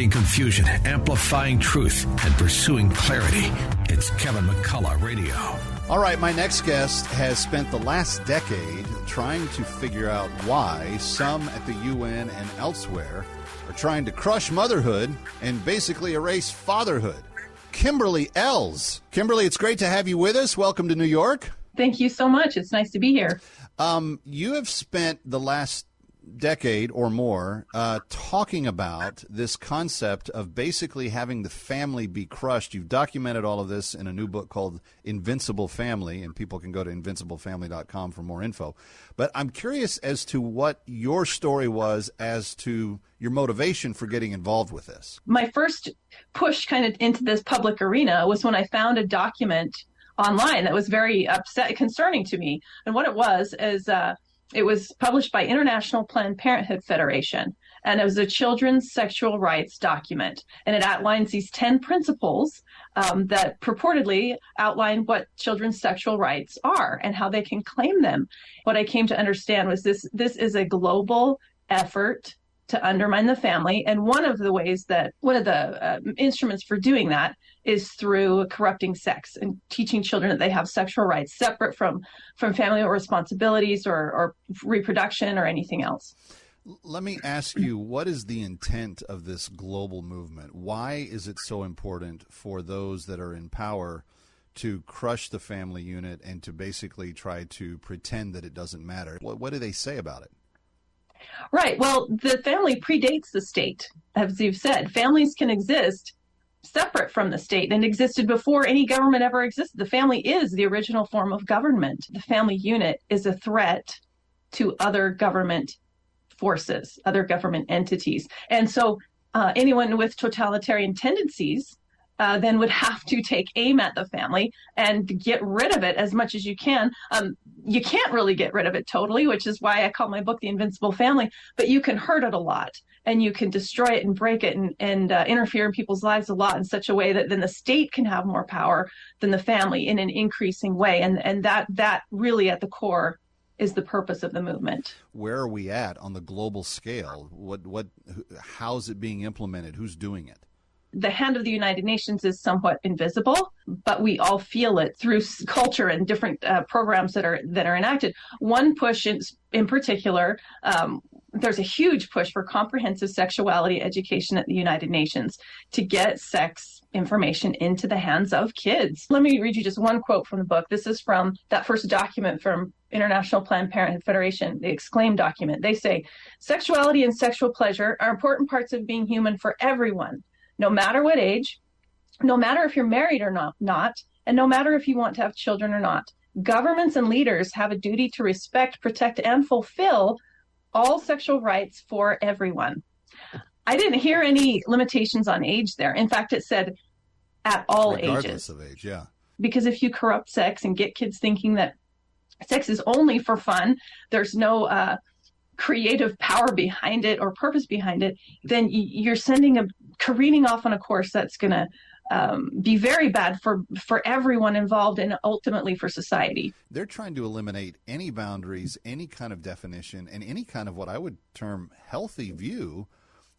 Obliterating confusion, amplifying truth, and pursuing clarity. It's Kevin McCullough Radio. All right, my next guest has spent the last decade trying to figure out why some at the UN and elsewhere are trying to crush motherhood and basically erase fatherhood. Kimberly Ells. Kimberly, it's great to have you with us. Welcome to New York. Thank you so much. It's nice to be here. Um, you have spent the last decade or more uh, talking about this concept of basically having the family be crushed. You've documented all of this in a new book called Invincible Family, and people can go to invinciblefamily.com for more info. But I'm curious as to what your story was as to your motivation for getting involved with this. My first push kind of into this public arena was when I found a document online that was very upset, concerning to me. And what it was is, uh, it was published by International Planned Parenthood Federation, and it was a children's sexual rights document. And it outlines these 10 principles um, that purportedly outline what children's sexual rights are and how they can claim them. What I came to understand was this this is a global effort to undermine the family. And one of the ways that one of the uh, instruments for doing that is through corrupting sex and teaching children that they have sexual rights separate from from family responsibilities or, or reproduction or anything else. Let me ask you, what is the intent of this global movement? Why is it so important for those that are in power to crush the family unit and to basically try to pretend that it doesn't matter? What, what do they say about it? Right. Well, the family predates the state, as you've said. Families can exist separate from the state and existed before any government ever existed. The family is the original form of government. The family unit is a threat to other government forces, other government entities. And so uh, anyone with totalitarian tendencies uh, then would have to take aim at the family and get rid of it as much as you can. Um, you can't really get rid of it totally, which is why I call my book The Invincible Family, but you can hurt it a lot and you can destroy it and break it and, and uh, interfere in people's lives a lot in such a way that then the state can have more power than the family in an increasing way. And, and that, that really at the core is the purpose of the movement. Where are we at on the global scale? What, what, how's it being implemented? Who's doing it? The hand of the United Nations is somewhat invisible, but we all feel it through culture and different uh, programs that are that are enacted. One push in, in particular, um, there's a huge push for comprehensive sexuality education at the United Nations to get sex information into the hands of kids. Let me read you just one quote from the book. This is from that first document from International Planned Parenthood Federation, the exclaim document. They say, sexuality and sexual pleasure are important parts of being human for everyone no matter what age, no matter if you're married or not, not, and no matter if you want to have children or not. Governments and leaders have a duty to respect, protect, and fulfill all sexual rights for everyone. I didn't hear any limitations on age there. In fact, it said at all Regardless ages. of age, yeah. Because if you corrupt sex and get kids thinking that sex is only for fun, there's no uh, creative power behind it or purpose behind it, then you're sending a careening off on a course that's going to um, be very bad for for everyone involved and ultimately for society. They're trying to eliminate any boundaries, any kind of definition, and any kind of what I would term healthy view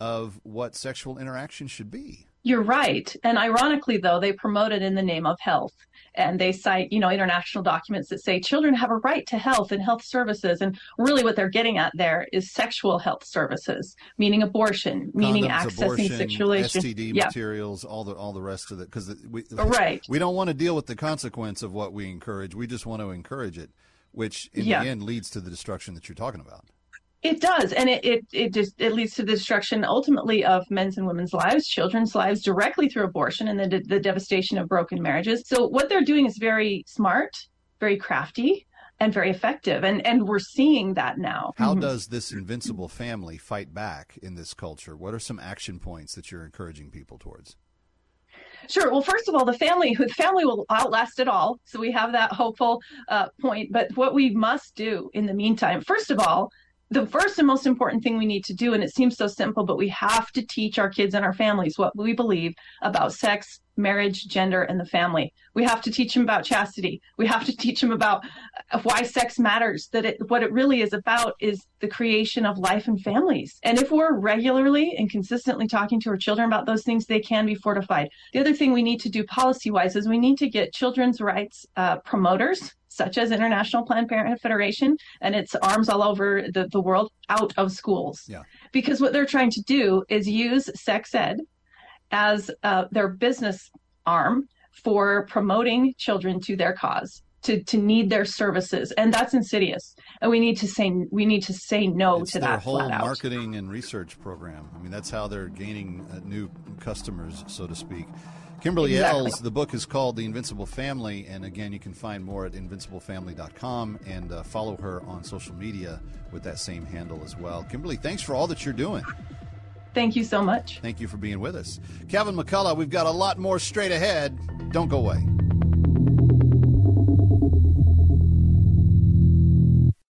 of what sexual interaction should be. You're right. And ironically, though, they promote it in the name of health. And they cite, you know, international documents that say children have a right to health and health services. And really what they're getting at there is sexual health services, meaning abortion, meaning Condoms, accessing abortion, sexuation. STD yeah. materials, all the all the rest of it. Because we Right. we don't want to deal with the consequence of what we encourage. We just want to encourage it, which in Yeah. the end leads to the destruction that you're talking about. It does, and it, it it just it leads to the destruction ultimately of men's and women's lives, children's lives directly through abortion, and the the devastation of broken marriages. So what they're doing is very smart, very crafty. and very effective. And and we're seeing that now. How Mm-hmm. does this invincible family fight back in this culture? What are some action points that you're encouraging people towards? Sure. Well, first of all, the family, the family will outlast it all. So we have that hopeful uh, point. But what we must do in the meantime, first of all, the first and most important thing we need to do, and it seems so simple, but we have to teach our kids and our families what we believe about sex, marriage, gender, and the family. We have to teach them about chastity. We have to teach them about why sex matters, that it, what it really is about is the creation of life and families. And if we're regularly and consistently talking to our children about those things, they can be fortified. The other thing we need to do policy wise is we need to get children's rights uh, promoters such as International Planned Parenthood Federation and its arms all over the, the world out of schools. Yeah. Because what they're trying to do is use sex ed as uh, their business arm for promoting children to their cause. To, to need their services and that's insidious and we need to say we need to say no it's to their that whole flat out marketing and research program. I mean, that's how they're gaining uh, new customers, so to speak. Kimberly Exactly. Ells, the book is called The Invincible Family, and again, you can find more at invinciblefamily.com and uh, follow her on social media with that same handle as well. Kimberly, thanks for all that you're doing. Thank you so much Thank you for being with us. Kevin McCullough, we've got a lot more straight ahead. Don't go away.